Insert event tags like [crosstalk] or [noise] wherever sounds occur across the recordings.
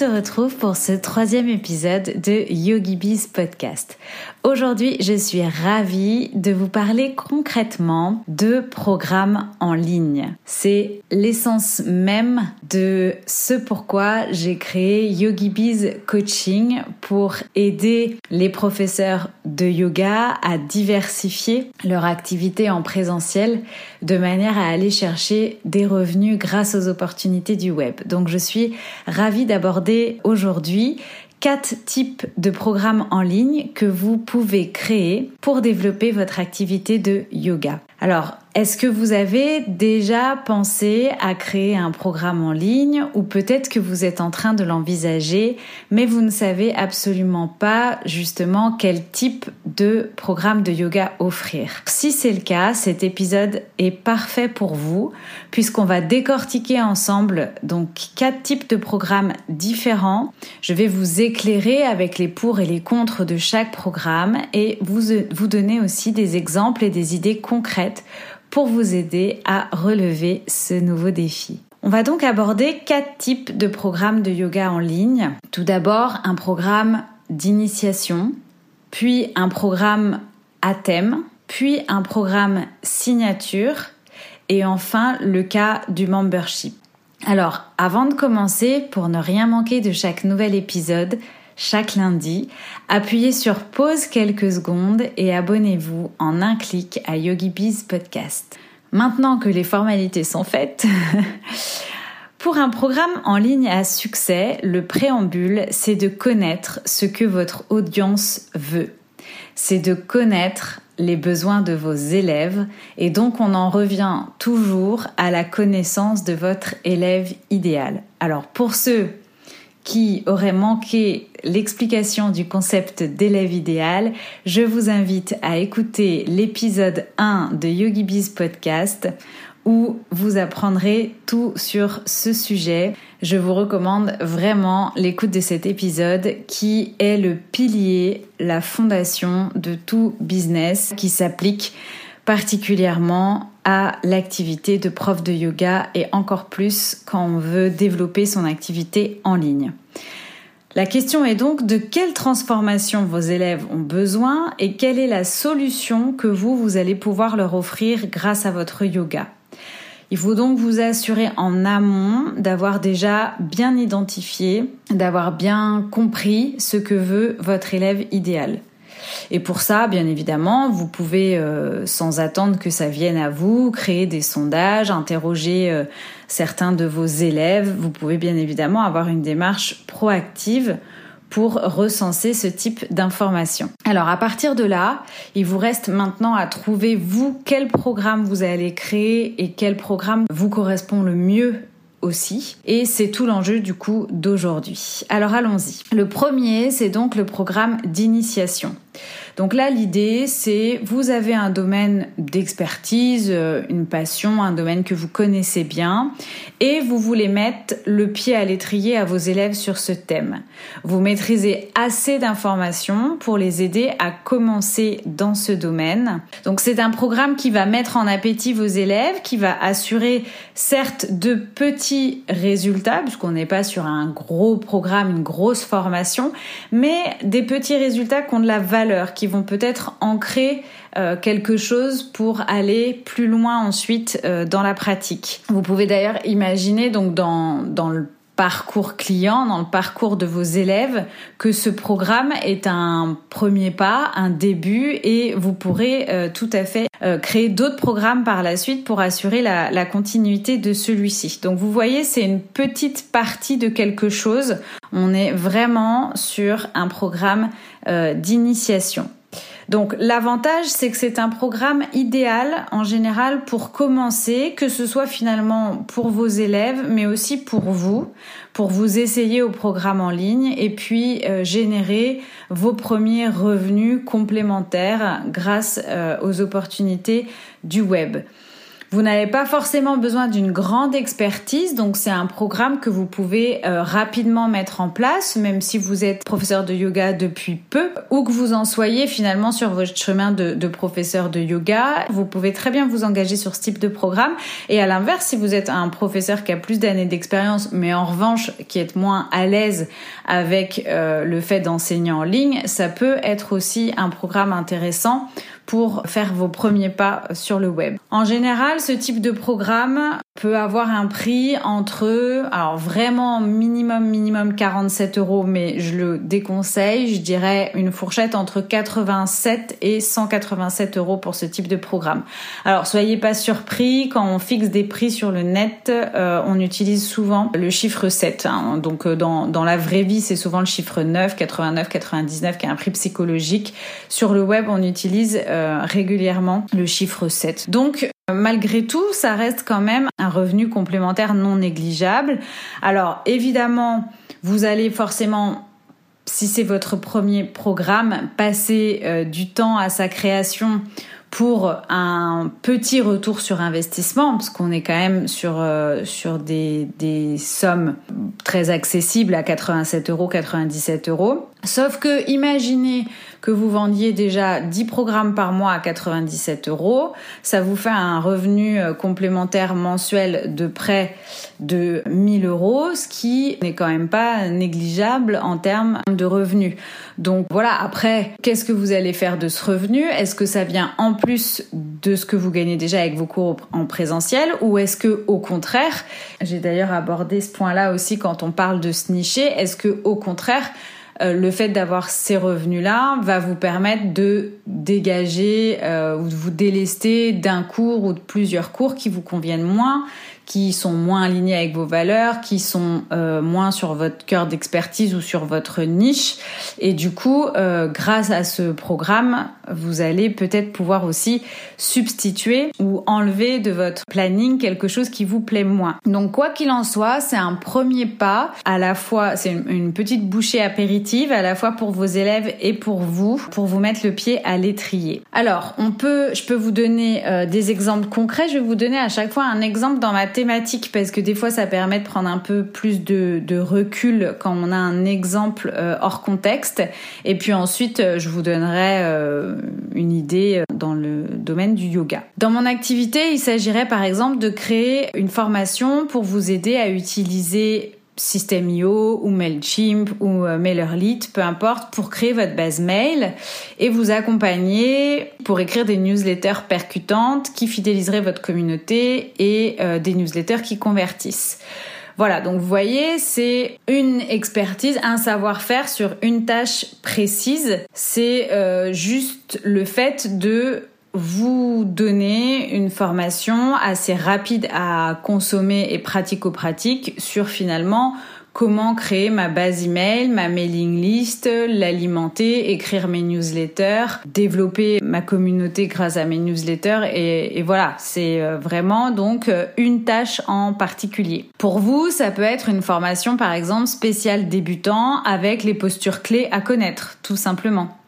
Se retrouve pour ce troisième épisode de YogiBiz Podcast. Aujourd'hui, je suis ravie de vous parler concrètement de programmes en ligne. C'est l'essence même de ce pourquoi j'ai créé YogiBiz Coaching pour aider les professeurs de yoga à diversifier leur activité en présentiel de manière à aller chercher des revenus grâce aux opportunités du web. Donc je suis ravie d'aborder aujourd'hui quatre types de programmes en ligne que vous pouvez créer pour développer votre activité de yoga. Alors, est-ce que vous avez déjà pensé à créer un programme en ligne ou peut-être que vous êtes en train de l'envisager mais vous ne savez absolument pas justement quel type de programme de yoga offrir? Si c'est le cas, cet épisode est parfait pour vous puisqu'on va décortiquer ensemble donc quatre types de programmes différents. Je vais vous éclairer avec les pour et les contre de chaque programme et vous, vous donner aussi des exemples et des idées concrètes pour vous aider à relever ce nouveau défi. On va donc aborder quatre types de programmes de yoga en ligne. Tout d'abord, un programme d'initiation, puis un programme à thème, puis un programme signature et enfin le cas du membership. Alors, avant de commencer, pour ne rien manquer de chaque nouvel épisode, chaque lundi. Appuyez sur pause quelques secondes et abonnez-vous en un clic à YogiBiz Podcast. Maintenant que les formalités sont faites, [laughs] pour un programme en ligne à succès, le préambule, c'est de connaître ce que votre audience veut. C'est de connaître les besoins de vos élèves et donc on en revient toujours à la connaissance de votre élève idéal. Alors pour ceux qui aurait manqué l'explication du concept d'élève idéal, je vous invite à écouter l'épisode 1 de YogiBiz Podcast où vous apprendrez tout sur ce sujet. Je vous recommande vraiment l'écoute de cet épisode qui est le pilier, la fondation de tout business qui s'applique particulièrement l'activité de prof de yoga et encore plus quand on veut développer son activité en ligne. La question est donc de quelle transformation vos élèves ont besoin et quelle est la solution que vous, vous allez pouvoir leur offrir grâce à votre yoga. Il faut donc vous assurer en amont d'avoir déjà bien identifié, d'avoir bien compris ce que veut votre élève idéal. Et pour ça, bien évidemment, vous pouvez, euh, sans attendre que ça vienne à vous, créer des sondages, interroger euh, certains de vos élèves. Vous pouvez bien évidemment avoir une démarche proactive pour recenser ce type d'informations. Alors à partir de là, il vous reste maintenant à trouver vous quel programme vous allez créer et quel programme vous correspond le mieux aussi. Et c'est tout l'enjeu du coup d'aujourd'hui. Alors allons-y. Le premier, c'est donc le programme d'initiation. Donc là, l'idée, c'est vous avez un domaine d'expertise, euh, une passion, un domaine que vous connaissez bien, et vous voulez mettre le pied à l'étrier à vos élèves sur ce thème. Vous maîtrisez assez d'informations pour les aider à commencer dans ce domaine. Donc c'est un programme qui va mettre en appétit vos élèves, qui va assurer certes de petits résultats, puisqu'on n'est pas sur un gros programme, une grosse formation, mais des petits résultats qui ont de la valeur, qui vont peut-être ancrer euh, quelque chose pour aller plus loin ensuite euh, dans la pratique. Vous pouvez d'ailleurs imaginer donc dans, dans le parcours client, dans le parcours de vos élèves, que ce programme est un premier pas, un début, et vous pourrez euh, tout à fait créer d'autres programmes par la suite pour assurer la, continuité de celui-ci. Donc vous voyez, c'est une petite partie de quelque chose. On est vraiment sur un programme d'initiation. Donc l'avantage, c'est que c'est un programme idéal en général pour commencer, que ce soit finalement pour vos élèves, mais aussi pour vous, pour vous essayer au programme en ligne et puis euh, générer vos premiers revenus complémentaires grâce euh, aux opportunités du web. Vous n'avez pas forcément besoin d'une grande expertise, donc c'est un programme que vous pouvez euh, rapidement mettre en place, même si vous êtes professeur de yoga depuis peu, ou que vous en soyez finalement sur votre chemin de, professeur de yoga. Vous pouvez très bien vous engager sur ce type de programme. Et à l'inverse, si vous êtes un professeur qui a plus d'années d'expérience, mais en revanche qui est moins à l'aise avec euh, le fait d'enseigner en ligne, ça peut être aussi un programme intéressant pour faire vos premiers pas sur le web. En général, ce type de programme peut avoir un prix entre, alors vraiment minimum minimum 47 euros, mais je le déconseille, je dirais une fourchette entre 87 et 187 euros pour ce type de programme. Alors soyez pas surpris, quand on fixe des prix sur le net, euh, on utilise souvent le chiffre 7. Hein. Donc euh, dans, dans la vraie vie, c'est souvent le chiffre 9, 89, 99 qui est un prix psychologique. Sur le web, on utilise euh, régulièrement le chiffre 7. Donc Malgré tout, ça reste quand même un revenu complémentaire non négligeable. Alors évidemment, vous allez forcément si c'est votre premier programme, passer euh, du temps à sa création pour un petit retour sur investissement, parce qu'on est quand même sur, euh, des sommes très accessibles à 87 euros, 97 euros. Sauf que imaginez que vous vendiez déjà 10 programmes par mois à 97 euros, ça vous fait un revenu euh, complémentaire mensuel de près de 1000 euros, ce qui n'est quand même pas négligeable en termes de revenus. Donc voilà, après, qu'est-ce que vous allez faire de ce revenu? Est-ce que ça vient en plus de ce que vous gagnez déjà avec vos cours en présentiel? Ou est-ce que au contraire, j'ai d'ailleurs abordé ce point-là aussi quand on parle de se nicher, est-ce que au contraire, euh, le fait d'avoir ces revenus-là va vous permettre de dégager euh, ou de vous délester d'un cours ou de plusieurs cours qui vous conviennent moins, qui sont moins alignés avec vos valeurs, qui sont euh, moins sur votre cœur d'expertise ou sur votre niche. Et du coup, euh, grâce à ce programme, vous allez peut-être pouvoir aussi substituer ou enlever de votre planning quelque chose qui vous plaît moins. Donc quoi qu'il en soit, c'est un premier pas. À la fois, c'est une petite bouchée apéritive, à la fois pour vos élèves et pour vous, pour vous mettre le pied à l'étrier. Alors, on peut, je peux vous donner euh, des exemples concrets. Je vais vous donner à chaque fois un exemple dans ma thématique parce que des fois ça permet de prendre un peu plus de, recul quand on a un exemple euh, hors contexte. Et puis ensuite, euh, je vous donnerai une idée dans le domaine du yoga. Dans mon activité, il s'agirait par exemple de créer une formation pour vous aider à utiliser System.io ou Mailchimp ou euh, MailerLite, peu importe, pour créer votre base mail et vous accompagner pour écrire des newsletters percutantes qui fidéliseraient votre communauté et euh, des newsletters qui convertissent. Voilà, donc vous voyez, c'est une expertise, un savoir-faire sur une tâche précise. C'est euh, juste le fait de vous donner une formation assez rapide à consommer et pratico-pratique sur finalement comment créer ma base email, ma mailing list, l'alimenter, écrire mes newsletters, développer ma communauté grâce à mes newsletters et, et voilà, c'est euh, vraiment donc euh, une tâche en particulier. Pour vous, ça peut être une formation par exemple spéciale débutant avec les postures clés à connaître, tout simplement.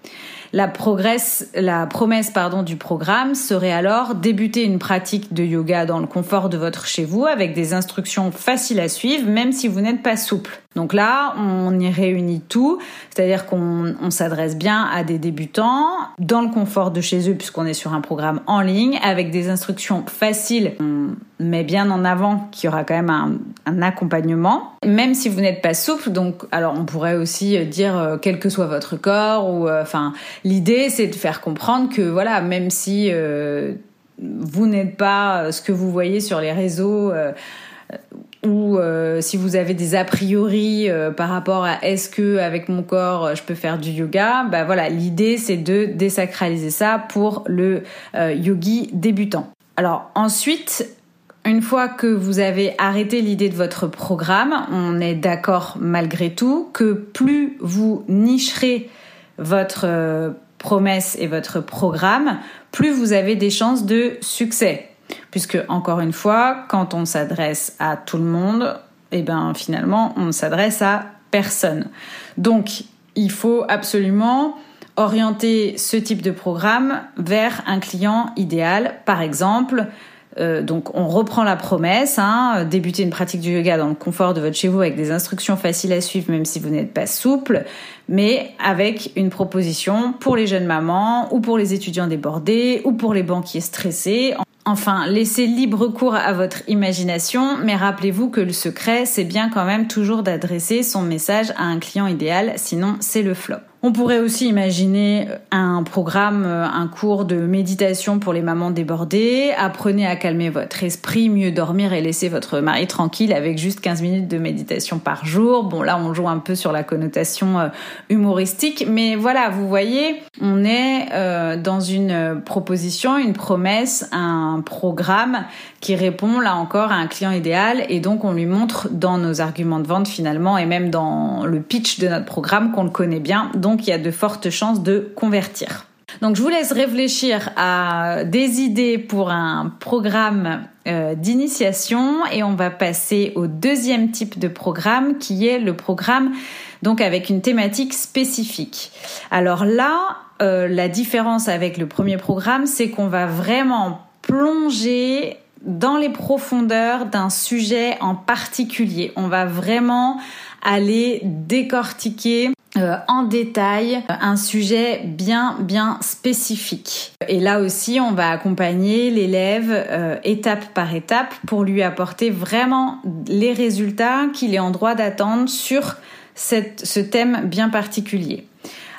La, progresse, la promesse du programme serait alors débuter une pratique de yoga dans le confort de votre chez vous avec des instructions faciles à suivre même si vous n'êtes pas souple. Donc là, on y réunit tout, c'est-à-dire qu'on s'adresse bien à des débutants dans le confort de chez eux puisqu'on est sur un programme en ligne avec des instructions faciles. On met bien en avant qu'il y aura quand même un, accompagnement, même si vous n'êtes pas souple. Donc, alors on pourrait aussi dire euh, quel que soit votre corps ou, euh, enfin, l'idée c'est de faire comprendre que voilà, même si euh, vous n'êtes pas ce que vous voyez sur les réseaux ou euh, si vous avez des a priori euh, par rapport à est-ce que avec mon corps euh, je peux faire du yoga, bah voilà, l'idée c'est de désacraliser ça pour le yogi débutant. Alors ensuite, une fois que vous avez arrêté l'idée de votre programme, on est d'accord malgré tout que plus vous nicherez votre promesse et votre programme, plus vous avez des chances de succès. Puisque, encore une fois, quand on s'adresse à tout le monde, eh ben, finalement, on s'adresse à personne. Donc, il faut absolument orienter ce type de programme vers un client idéal. Par exemple, euh, donc on reprend la promesse, hein, débuter une pratique du yoga dans le confort de votre chez vous avec des instructions faciles à suivre même si vous n'êtes pas souple, mais avec une proposition pour les jeunes mamans ou pour les étudiants débordés ou pour les banquiers stressés. Enfin, laissez libre cours à votre imagination, mais rappelez-vous que le secret, c'est bien quand même toujours d'adresser son message à un client idéal, sinon c'est le flop. On pourrait aussi imaginer un programme, un cours de méditation pour les mamans débordées. Apprenez à calmer votre esprit, mieux dormir et laisser votre mari tranquille avec juste 15 minutes de méditation par jour. Bon, là, on joue un peu sur la connotation euh, humoristique, mais voilà, vous voyez, on est euh, dans une proposition, une promesse, un programme qui répond là encore à un client idéal et donc on lui montre dans nos arguments de vente finalement et même dans le pitch de notre programme qu'on le connaît bien. Il y a de fortes chances de convertir. Donc je vous laisse réfléchir à des idées pour un programme euh, d'initiation et on va passer au deuxième type de programme qui est le programme donc avec une thématique spécifique. Alors là, euh, la différence avec le premier programme, c'est qu'on va vraiment plonger dans les profondeurs d'un sujet en particulier. On va vraiment aller décortiquer euh, en détail un sujet bien bien spécifique. Et là aussi, on va accompagner l'élève euh, étape par étape pour lui apporter vraiment les résultats qu'il est en droit d'attendre sur cette, ce thème bien particulier.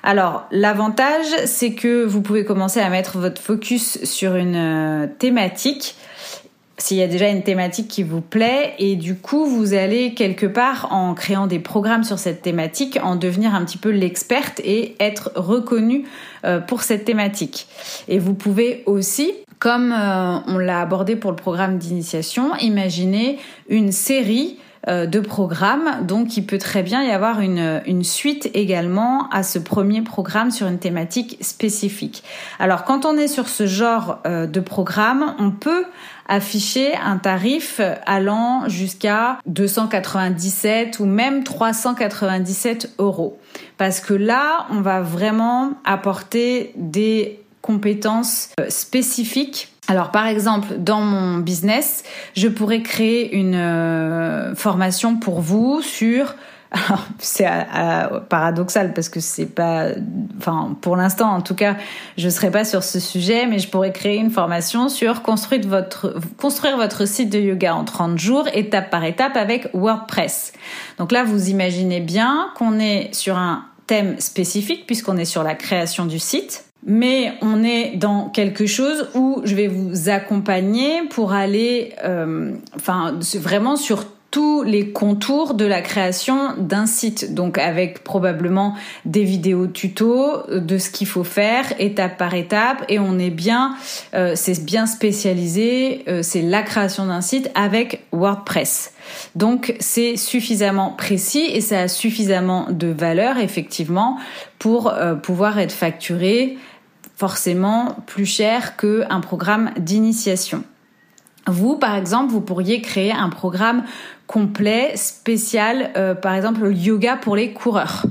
Alors, l'avantage, c'est que vous pouvez commencer à mettre votre focus sur une euh, thématique s'il y a déjà une thématique qui vous plaît et du coup vous allez quelque part en créant des programmes sur cette thématique en devenir un petit peu l'experte et être reconnu euh, pour cette thématique. Et vous pouvez aussi comme euh, on l'a abordé pour le programme d'initiation, imaginer une série de programmes. Donc, il peut très bien y avoir une, une suite également à ce premier programme sur une thématique spécifique. Alors, quand on est sur ce genre euh, de programme, on peut afficher un tarif allant jusqu'à 297 ou même 397 euros. Parce que là, on va vraiment apporter des compétences euh, spécifiques alors par exemple, dans mon business, je pourrais créer une euh, formation pour vous sur [laughs] c'est paradoxal parce que c'est pas enfin pour l'instant en tout cas, je serai pas sur ce sujet mais je pourrais créer une formation sur construire votre site de yoga en 30 jours étape par étape avec WordPress. Donc là vous imaginez bien qu'on est sur un thème spécifique puisqu'on est sur la création du site mais on est dans quelque chose où je vais vous accompagner pour aller, euh, enfin, vraiment sur tous les contours de la création d'un site, donc avec probablement des vidéos tuto de ce qu'il faut faire étape par étape, et on est bien, euh, c'est bien spécialisé, euh, c'est la création d'un site avec WordPress. Donc c'est suffisamment précis et ça a suffisamment de valeur effectivement pour pouvoir être facturé forcément plus cher qu'un programme d'initiation. Vous, par exemple, vous pourriez créer un programme complet, spécial, euh, par exemple le yoga pour les coureurs.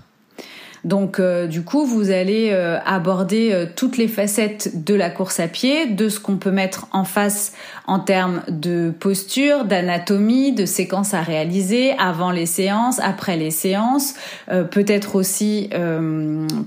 Donc euh, du coup, vous allez euh, aborder euh, toutes les facettes de la course à pied, de ce qu'on peut mettre en face en termes de posture, d'anatomie, de séquences à réaliser avant les séances, après les séances, peut-être aussi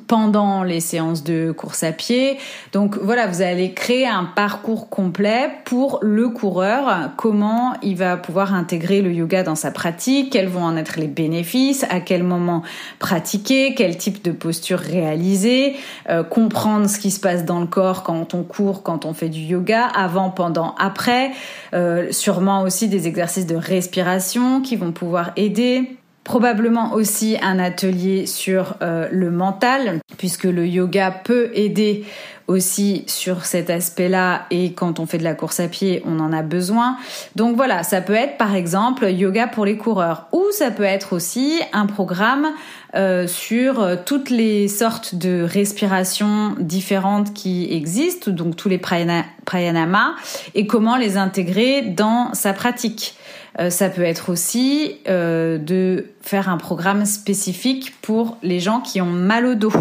pendant les séances de course à pied. Donc voilà, vous allez créer un parcours complet pour le coureur, comment il va pouvoir intégrer le yoga dans sa pratique, quels vont en être les bénéfices, à quel moment pratiquer, quel type de posture réaliser, euh, comprendre ce qui se passe dans le corps quand on court, quand on fait du yoga, avant, pendant, après, euh, sûrement aussi des exercices de respiration qui vont pouvoir aider. Probablement aussi un atelier sur euh, le mental, puisque le yoga peut aider aussi sur cet aspect-là et quand on fait de la course à pied, on en a besoin. Donc voilà, ça peut être par exemple yoga pour les coureurs ou ça peut être aussi un programme euh, sur euh, toutes les sortes de respirations différentes qui existent, donc tous les pranayama et comment les intégrer dans sa pratique. Euh, ça peut être aussi de faire un programme spécifique pour les gens qui ont mal au dos.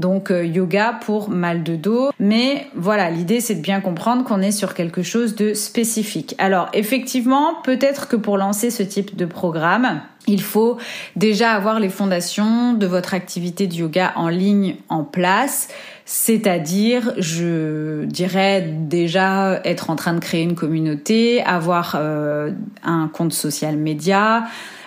Donc yoga pour mal de dos. Mais voilà, l'idée c'est de bien comprendre qu'on est sur quelque chose de spécifique. Alors effectivement, peut-être que pour lancer ce type de programme, il faut déjà avoir les fondations de votre activité de yoga en ligne en place, c'est-à-dire, je dirais déjà être en train de créer une communauté, avoir euh, un compte social média,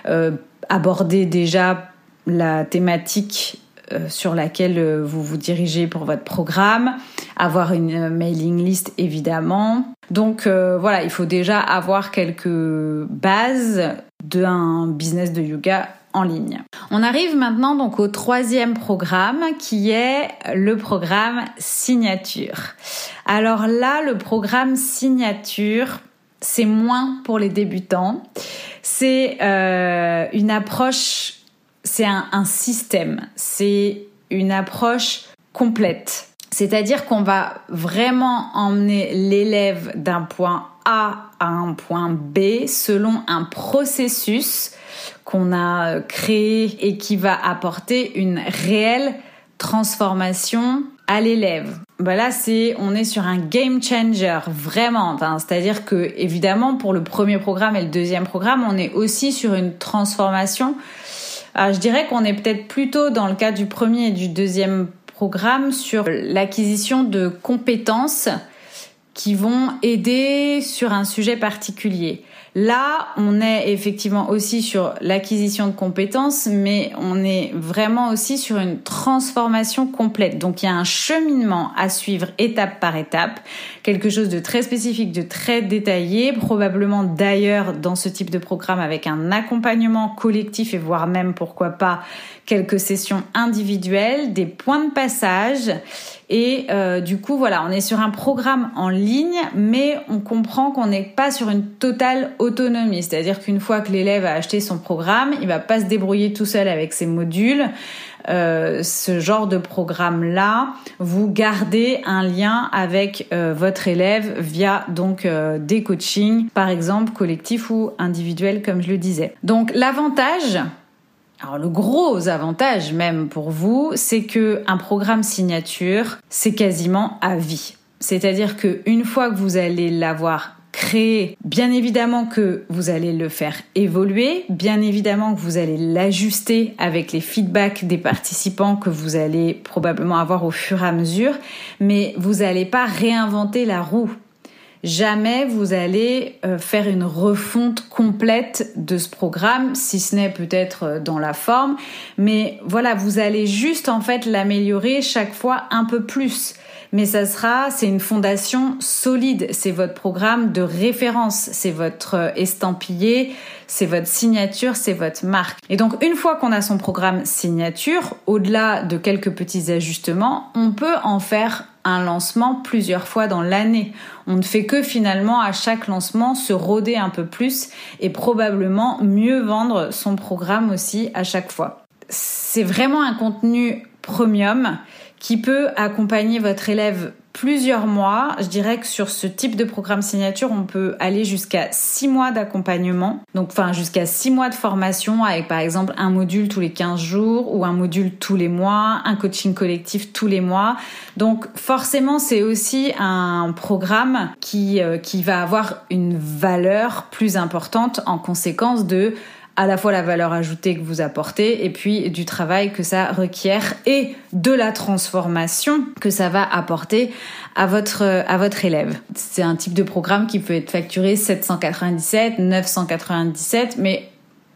euh, aborder déjà la thématique euh, sur laquelle vous vous dirigez pour votre programme, avoir une mailing list évidemment. Donc voilà, il faut déjà avoir quelques bases d'un business de yoga en ligne. On arrive maintenant donc au troisième programme qui est le programme signature. Alors là, le programme signature, c'est moins pour les débutants. C'est euh, une approche, c'est un, système, c'est une approche complète. C'est-à-dire qu'on va vraiment emmener l'élève d'un point A à un point B selon un processus qu'on a créé et qui va apporter une réelle transformation à l'élève. Voilà, c'est on est sur un game changer vraiment. c'est-à-dire que évidemment pour le premier programme et le deuxième programme, on est aussi sur une transformation. Je dirais qu'on est peut-être plutôt dans le cas du premier et du deuxième programme sur l'acquisition de compétences qui vont aider sur un sujet particulier. Là, on est effectivement aussi sur l'acquisition de compétences, mais on est vraiment aussi sur une transformation complète. Donc il y a un cheminement à suivre étape par étape, quelque chose de très spécifique, de très détaillé, probablement d'ailleurs dans ce type de programme avec un accompagnement collectif et voire même pourquoi pas quelques sessions individuelles, des points de passage et euh, du coup, voilà, on est sur un programme en ligne, mais on comprend qu'on n'est pas sur une totale autonomie. C'est-à-dire qu'une fois que l'élève a acheté son programme, il va pas se débrouiller tout seul avec ses modules. Euh, ce genre de programme-là, vous gardez un lien avec euh, votre élève via donc des coachings, par exemple collectifs ou individuels, comme je le disais. Donc l'avantage, alors le gros avantage même pour vous, c'est que un programme signature, c'est quasiment à vie. C'est-à-dire que une fois que vous allez l'avoir créé, bien évidemment que vous allez le faire évoluer, bien évidemment que vous allez l'ajuster avec les feedbacks des participants que vous allez probablement avoir au fur et à mesure, mais vous n'allez pas réinventer la roue jamais vous allez euh, faire une refonte complète de ce programme, si ce n'est peut-être euh, dans la forme, mais voilà, vous allez juste en fait l'améliorer chaque fois un peu plus. Mais ça sera, c'est une fondation solide, c'est votre programme de référence, c'est votre euh, estampillé, c'est votre signature, c'est votre marque. Et donc une fois qu'on a son programme signature, au-delà de quelques petits ajustements, on peut en faire un lancement plusieurs fois dans l'année. On ne fait que finalement à chaque lancement se rôder un peu plus et probablement mieux vendre son programme aussi à chaque fois. C'est vraiment un contenu premium qui peut accompagner votre élève plusieurs mois. Je dirais que sur ce type de programme signature, on peut aller jusqu'à six mois d'accompagnement. Donc, enfin, jusqu'à six mois de formation avec, par exemple, un module tous les 15 jours ou un module tous les mois, un coaching collectif tous les mois. Donc, forcément, c'est aussi un programme qui, euh, qui va avoir une valeur plus importante en conséquence de à la fois la valeur ajoutée que vous apportez et puis du travail que ça requiert et de la transformation que ça va apporter à votre à votre élève. C'est un type de programme qui peut être facturé 797, 997 mais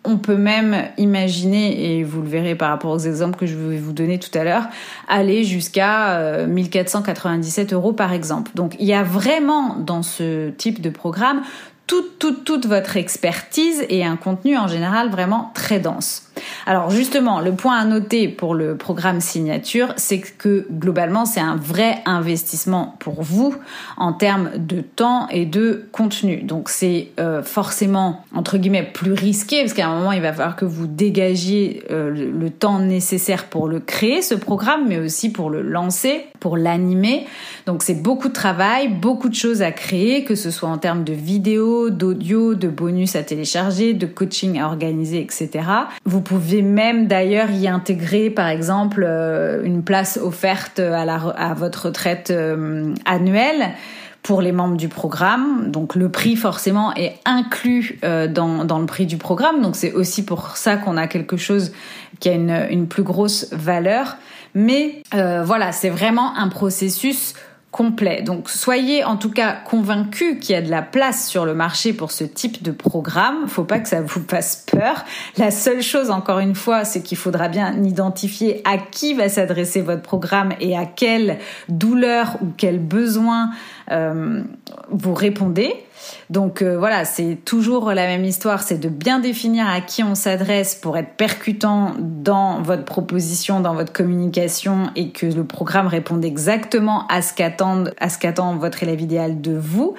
on peut même imaginer, et vous le verrez par rapport aux exemples que je vais vous donner tout à l'heure, aller jusqu'à 1497 euh, euros par exemple. Donc il y a vraiment dans ce type de programme toute, toute, toute votre expertise et un contenu en général vraiment très dense. Alors justement, le point à noter pour le programme signature, c'est que globalement, c'est un vrai investissement pour vous en termes de temps et de contenu. Donc c'est euh, forcément, entre guillemets, plus risqué, parce qu'à un moment, il va falloir que vous dégagiez euh, le temps nécessaire pour le créer, ce programme, mais aussi pour le lancer, pour l'animer. Donc c'est beaucoup de travail, beaucoup de choses à créer, que ce soit en termes de vidéos, d'audio, de bonus à télécharger, de coaching à organiser, etc. pouvez même d'ailleurs y intégrer par exemple euh, une place offerte à, la, à votre retraite euh, annuelle pour les membres du programme. Donc le prix forcément est inclus euh, dans, dans le prix du programme. Donc c'est aussi pour ça qu'on a quelque chose qui a une, une plus grosse valeur. Mais voilà, c'est vraiment un processus complet. Donc soyez en tout cas convaincus qu'il y a de la place sur le marché pour ce type de programme. Faut pas que ça vous fasse peur. La seule chose, encore une fois, c'est qu'il faudra bien identifier à qui va s'adresser votre programme et à quelle douleur ou quel besoin euh, vous répondez. Donc euh, voilà, c'est toujours la même histoire, c'est de bien définir à qui on s'adresse pour être percutant dans votre proposition, dans votre communication et que le programme réponde exactement à ce qu'attend à ce qu'attend votre élève idéal de vous.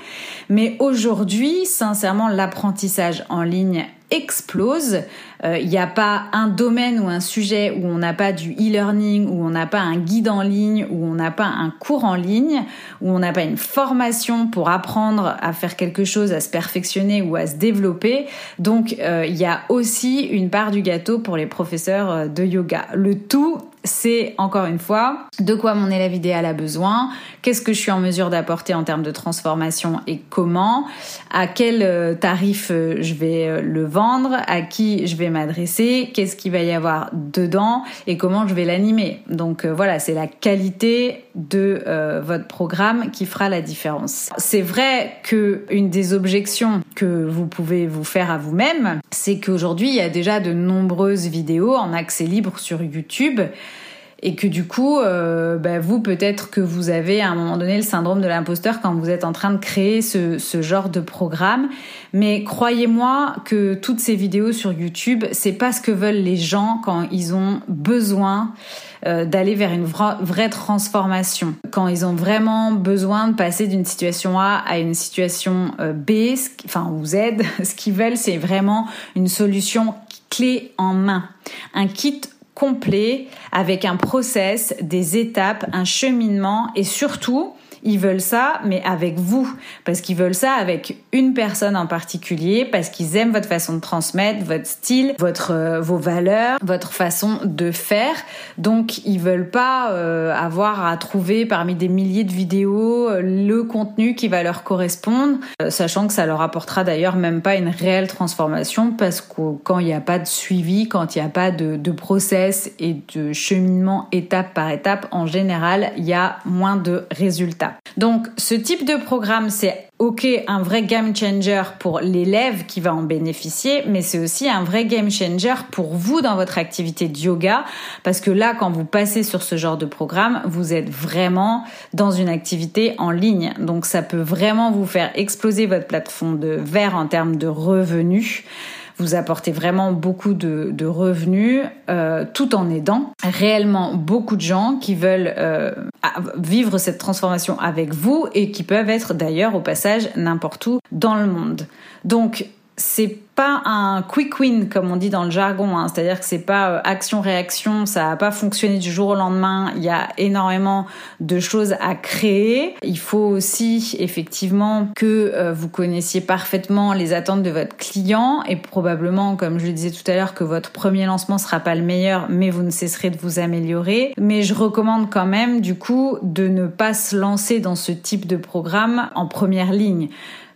Mais aujourd'hui, sincèrement, l'apprentissage en ligne explose. Euh, il n'y a pas un domaine ou un sujet où on n'a pas du e-learning, où on n'a pas un guide en ligne, où on n'a pas un cours en ligne, où on n'a pas une formation pour apprendre à faire quelque chose, à se perfectionner ou à se développer. Donc euh, il y a aussi une part du gâteau pour les professeurs euh, de yoga. Le tout c'est encore une fois de quoi mon élève idéal a besoin, qu'est-ce que je suis en mesure d'apporter en termes de transformation et comment, à quel euh, tarif euh, je vais euh, le vendre, à qui je vais m'adresser, qu'est-ce qu'il va y avoir dedans et comment je vais l'animer. Donc voilà, c'est la qualité de votre programme qui fera la différence. C'est vrai que une des objections que vous pouvez vous faire à vous-même, c'est qu'aujourd'hui il y a déjà de nombreuses vidéos en accès libre sur YouTube et que du coup, euh, bah, vous peut-être que vous avez à un moment donné le syndrome de l'imposteur quand vous êtes en train de créer ce, genre de programme. Mais croyez-moi que toutes ces vidéos sur YouTube, c'est pas ce que veulent les gens quand ils ont besoin euh, d'aller vers une vraie transformation. Quand ils ont vraiment besoin de passer d'une situation A à une situation euh, B, enfin ou Z, [laughs] ce qu'ils veulent, c'est vraiment une solution clé en main, un kit complet avec un process, des étapes, un cheminement et surtout ils veulent ça, mais avec vous, parce qu'ils veulent ça avec une personne en particulier, parce qu'ils aiment votre façon de transmettre, votre style, votre euh, vos valeurs, votre façon de faire. Donc ils veulent pas euh, avoir à trouver parmi des milliers de vidéos euh, le contenu qui va leur correspondre, sachant que ça leur apportera d'ailleurs même pas une réelle transformation, parce que quand il n'y a pas de suivi, quand il n'y a pas de, de process et de cheminement étape par étape, en général, il y a moins de résultats. Donc ce type de programme, c'est ok un vrai game changer pour l'élève qui va en bénéficier, mais c'est aussi un vrai game changer pour vous dans votre activité de yoga, parce que là, quand vous passez sur ce genre de programme, vous êtes vraiment dans une activité en ligne. Donc ça peut vraiment vous faire exploser votre plateforme de verre en termes de revenus vous apportez vraiment beaucoup de, revenus euh, tout en aidant réellement beaucoup de gens qui veulent euh, vivre cette transformation avec vous et qui peuvent être d'ailleurs au passage n'importe où dans le monde. Donc c'est pas un quick win comme on dit dans le jargon, hein. c'est-à-dire que c'est pas euh, action-réaction, ça a pas fonctionné du jour au lendemain. Il y a énormément de choses à créer. Il faut aussi effectivement que euh, vous connaissiez parfaitement les attentes de votre client et probablement, comme je le disais tout à l'heure, que votre premier lancement sera pas le meilleur, mais vous ne cesserez de vous améliorer. Mais je recommande quand même du coup de ne pas se lancer dans ce type de programme en première ligne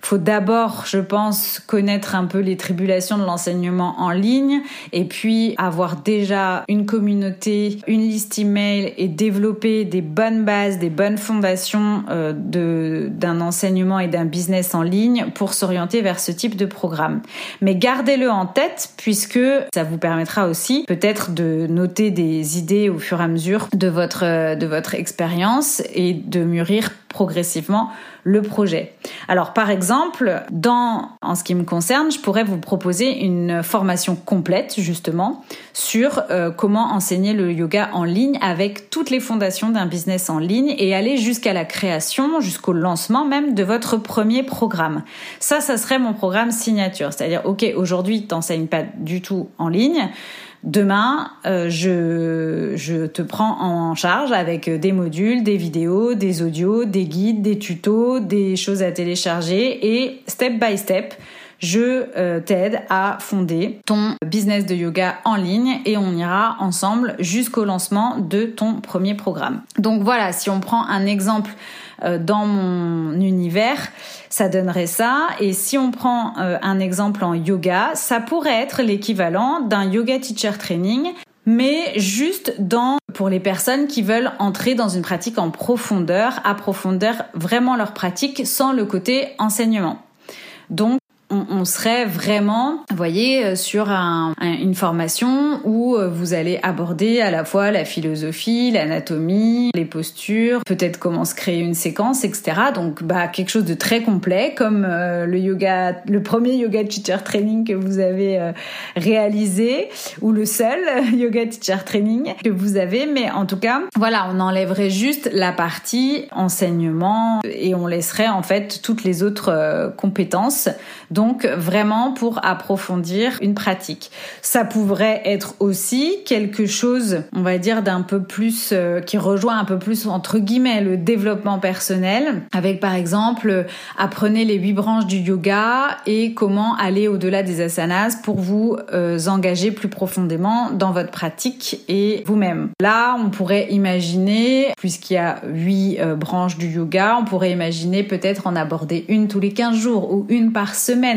faut d'abord, je pense, connaître un peu les tribulations de l'enseignement en ligne et puis avoir déjà une communauté, une liste email et développer des bonnes bases, des bonnes fondations euh, de d'un enseignement et d'un business en ligne pour s'orienter vers ce type de programme. Mais gardez-le en tête puisque ça vous permettra aussi peut-être de noter des idées au fur et à mesure de votre de votre expérience et de mûrir progressivement le projet. Alors par exemple, dans en ce qui me concerne, je pourrais vous proposer une formation complète justement sur euh, comment enseigner le yoga en ligne avec toutes les fondations d'un business en ligne et aller jusqu'à la création, jusqu'au lancement même de votre premier programme. Ça ça serait mon programme signature, c'est-à-dire OK, aujourd'hui, tu n'enseignes pas du tout en ligne Demain, euh, je, je te prends en charge avec des modules, des vidéos, des audios, des guides, des tutos, des choses à télécharger et step by step, je euh, t'aide à fonder ton business de yoga en ligne et on ira ensemble jusqu'au lancement de ton premier programme. Donc voilà, si on prend un exemple euh, dans mon univers, ça donnerait ça. Et si on prend euh, un exemple en yoga, ça pourrait être l'équivalent d'un yoga teacher training, mais juste dans pour les personnes qui veulent entrer dans une pratique en profondeur, approfondir vraiment leur pratique sans le côté enseignement. Donc on, serait vraiment, vous voyez, euh, sur une formation où euh, vous allez aborder à la fois la philosophie, l'anatomie, les postures, peut-être comment se créer une séquence, etc. Donc, bah, quelque chose de très complet, comme euh, le yoga, le premier yoga teacher training que vous avez réalisé, ou le seul [laughs] yoga teacher training que vous avez. Mais en tout cas, voilà, on enlèverait juste la partie enseignement et on laisserait en fait toutes les autres compétences. Donc vraiment pour approfondir une pratique. Ça pourrait être aussi quelque chose, on va dire, d'un peu plus, euh, qui rejoint un peu plus, entre guillemets, le développement personnel, avec par exemple, apprenez les huit branches du yoga et comment aller au-delà des asanas pour vous euh, engager plus profondément dans votre pratique et vous-même. Là, on pourrait imaginer, puisqu'il y a huit euh, branches du yoga, on pourrait imaginer peut-être en aborder une tous les 15 jours ou une par semaine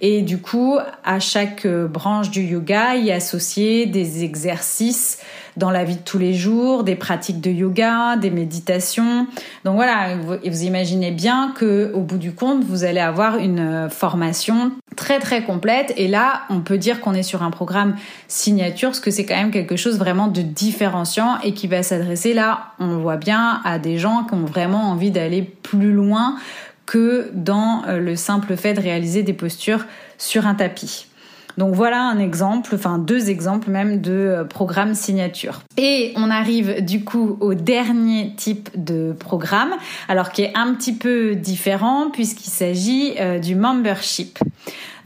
et du coup, à chaque euh, branche du yoga, y associer des exercices dans la vie de tous les jours, des pratiques de yoga, des méditations. Donc voilà, vous, vous imaginez bien que au bout du compte, vous allez avoir une euh, formation très très complète. Et là, on peut dire qu'on est sur un programme signature, parce que c'est quand même quelque chose vraiment de différenciant et qui va s'adresser là, on voit bien, à des gens qui ont vraiment envie d'aller plus loin que dans euh, le simple fait de réaliser des postures sur un tapis. Donc voilà un exemple, enfin deux exemples même de euh, programme signature. Et on arrive du coup au dernier type de programme, alors qui est un petit peu différent puisqu'il s'agit euh, du membership.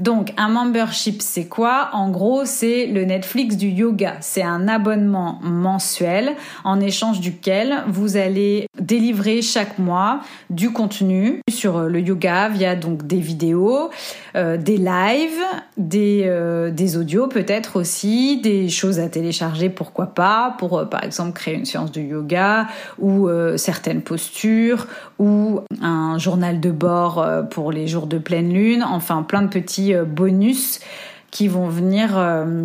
Donc un membership, c'est quoi? En gros, c'est le Netflix du yoga. C'est un abonnement mensuel en échange duquel vous allez délivrer chaque mois du contenu sur le yoga via donc des vidéos, euh, des lives, des, euh, des audios peut-être aussi, des choses à télécharger pourquoi pas pour euh, par exemple créer une séance de yoga ou certaines postures ou un journal de bord pour les jours de pleine lune, enfin plein de petits euh, bonus qui vont venir euh,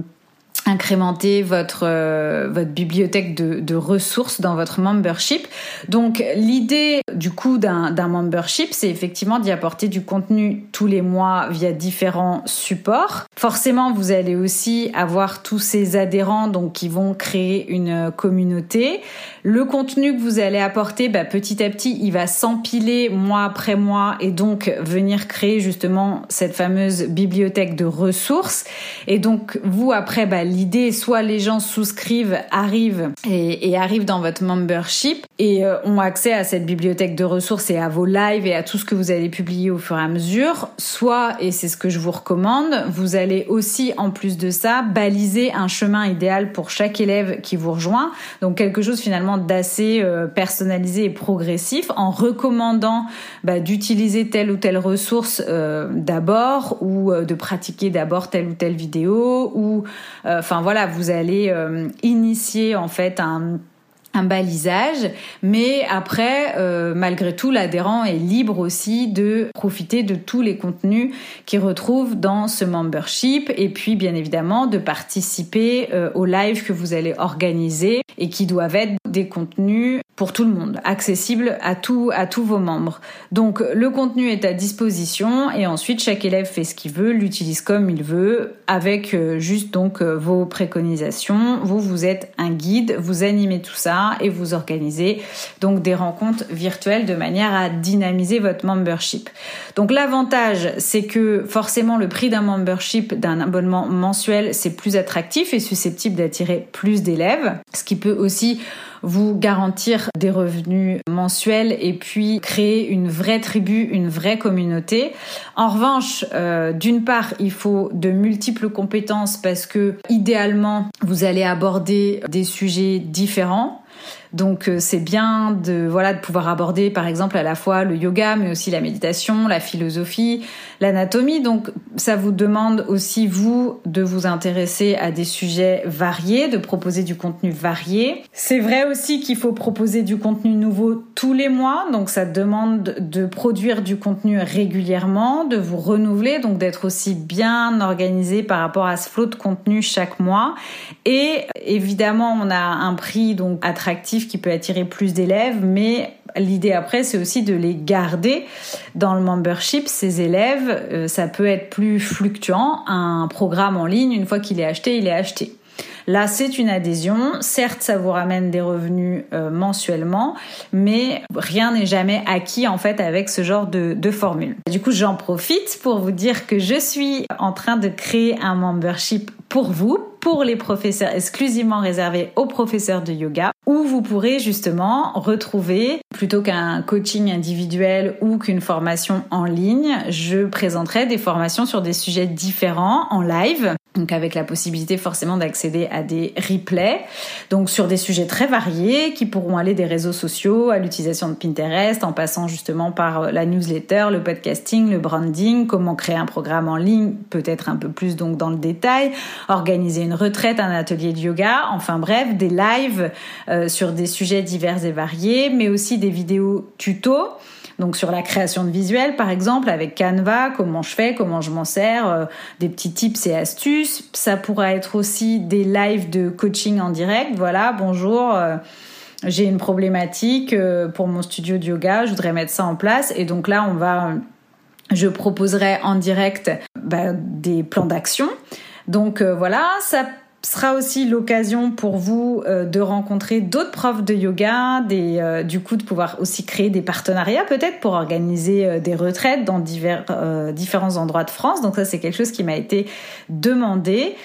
incrémenter votre euh, votre bibliothèque de, de, ressources dans votre membership. Donc l'idée du coup d'un membership, c'est effectivement d'y apporter du contenu tous les mois via différents supports. Forcément, vous allez aussi avoir tous ces adhérents donc qui vont créer une communauté. Le contenu que vous allez apporter, bah, petit à petit, il va s'empiler mois après mois et donc venir créer justement cette fameuse bibliothèque de ressources. Et donc vous après, bah, l'idée, soit les gens souscrivent, arrivent et, arrivent dans votre membership et euh, ont accès à cette bibliothèque de ressources et à vos lives et à tout ce que vous allez publier au fur et à mesure, soit, et c'est ce que je vous recommande, vous allez aussi, en plus de ça, baliser un chemin idéal pour chaque élève qui vous rejoint. Donc quelque chose finalement d'assez euh, personnalisé et progressif en recommandant bah, d'utiliser telle ou telle ressource euh, d'abord ou de pratiquer d'abord telle ou telle vidéo ou Enfin voilà, vous allez euh, initier en fait un un balisage, mais après, euh, malgré tout, l'adhérent est libre aussi de profiter de tous les contenus qu'il retrouve dans ce membership et puis bien évidemment de participer euh, aux lives que vous allez organiser et qui doivent être des contenus pour tout le monde, accessibles à tout, à tous vos membres. Donc le contenu est à disposition et ensuite chaque élève fait ce qu'il veut, l'utilise comme il veut, avec euh, juste donc vos préconisations. Vous vous êtes un guide, vous animez tout ça et vous organisez donc des rencontres virtuelles de manière à dynamiser votre membership. Donc l'avantage, c'est que forcément le prix d'un membership, d'un abonnement mensuel, c'est plus attractif et susceptible d'attirer plus d'élèves, ce qui peut aussi vous garantir des revenus mensuels et puis créer une vraie tribu, une vraie communauté. En revanche, euh, d'une part, il faut de multiples compétences parce que idéalement, vous allez aborder des sujets différents donc euh, c'est bien de voilà de pouvoir aborder par exemple à la fois le yoga mais aussi la méditation, la philosophie, l'anatomie. Donc ça vous demande aussi vous de vous intéresser à des sujets variés, de proposer du contenu varié. C'est vrai aussi qu'il faut proposer du contenu nouveau tous les mois, donc ça demande de produire du contenu régulièrement, de vous renouveler, donc d'être aussi bien organisé par rapport à ce flot de contenu chaque mois. Et évidemment, on a un prix donc attractif qui peut attirer plus d'élèves, mais l'idée après, c'est aussi de les garder dans le membership. Ces élèves, euh, ça peut être plus fluctuant. Un programme en ligne, une fois qu'il est acheté, il est acheté. Là, c'est une adhésion. Certes, ça vous ramène des revenus euh, mensuellement, mais rien n'est jamais acquis en fait avec ce genre de, de formule. Du coup, j'en profite pour vous dire que je suis en train de créer un membership pour vous, pour les professeurs exclusivement réservés aux professeurs de yoga, où vous pourrez justement retrouver, plutôt qu'un coaching individuel ou qu'une formation en ligne, je présenterai des formations sur des sujets différents en live donc avec la possibilité forcément d'accéder à des replays, donc sur des sujets très variés qui pourront aller des réseaux sociaux à l'utilisation de Pinterest, en passant justement par euh, la newsletter, le podcasting, le branding, comment créer un programme en ligne, peut-être un peu plus donc dans le détail, organiser une retraite, un atelier de yoga, enfin bref, des lives euh, sur des sujets divers et variés, mais aussi des vidéos tutos donc sur la création de visuels, par exemple, avec Canva, comment je fais, comment je m'en sers, euh, des petits tips et astuces. Ça pourra être aussi des lives de coaching en direct. Voilà, bonjour. Euh, j'ai une problématique euh, pour mon studio de yoga, je voudrais mettre ça en place. Et donc là, on va, je proposerai en direct bah, des plans d'action. Donc voilà, ça sera aussi l'occasion pour vous euh, de rencontrer d'autres profs de yoga, des, euh, du coup de pouvoir aussi créer des partenariats peut-être pour organiser euh, des retraites dans divers, différents endroits de France. Donc ça c'est quelque chose qui m'a été demandé.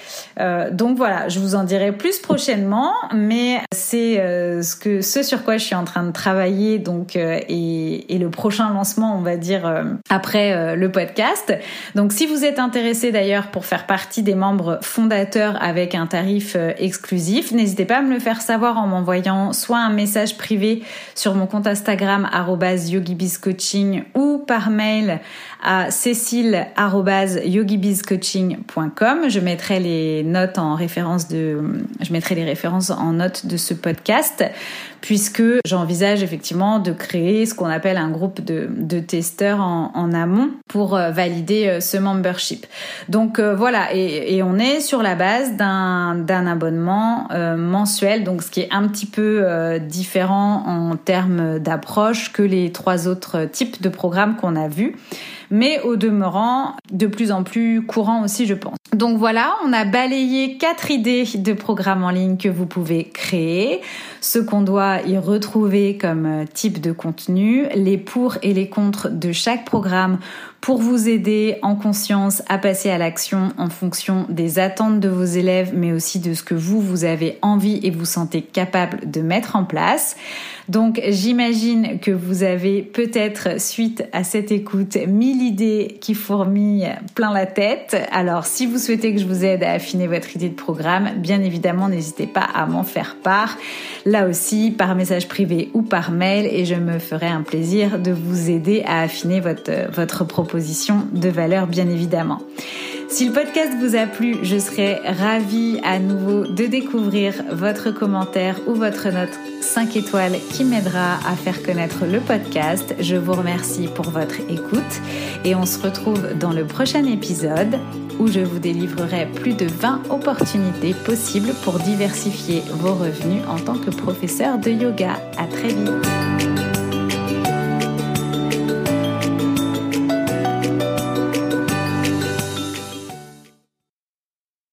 donc voilà, je vous en dirai plus prochainement, mais c'est ce que ce sur quoi je suis en train de travailler donc et, et, le prochain lancement on va dire après le podcast. Donc si vous êtes intéressé d'ailleurs pour faire partie des membres fondateurs avec un tarif euh, exclusif. N'hésitez pas à me le faire savoir en m'envoyant soit un message privé sur mon compte Instagram yogibizcoaching ou par mail à cécile@yogibizcoaching.com. Je mettrai les notes en référence de je mettrai les références en notes de ce podcast puisque j'envisage effectivement de créer ce qu'on appelle un groupe de, de testeurs en, amont pour euh, valider euh, ce membership. Donc euh, voilà, et, et, on est sur la base d'un, d'un abonnement mensuel, donc ce qui est un petit peu différent en termes d'approche que les trois autres types de programmes qu'on a vus mais au demeurant de plus en plus courant aussi, je pense. Donc voilà, on a balayé quatre idées de programmes en ligne que vous pouvez créer, ce qu'on doit y retrouver comme type de contenu, les pour et les contre de chaque programme pour vous aider en conscience à passer à l'action en fonction des attentes de vos élèves, mais aussi de ce que vous, vous avez envie et vous sentez capable de mettre en place. Donc j'imagine que vous avez peut-être, suite à cette écoute, mille idées qui fourmillent plein la tête. Alors si vous souhaitez que je vous aide à affiner votre idée de programme, bien évidemment, n'hésitez pas à m'en faire part. Là aussi, par message privé ou par mail, et je me ferai un plaisir de vous aider à affiner votre, votre de valeur, bien évidemment. Si le podcast vous a plu, je serai ravie à nouveau de découvrir votre commentaire ou votre note 5 étoiles qui m'aidera à faire connaître le podcast. Je vous remercie pour votre écoute et on se retrouve dans le prochain épisode où je vous délivrerai plus de 20 opportunités possibles pour diversifier vos revenus en tant que professeur de yoga. À très vite.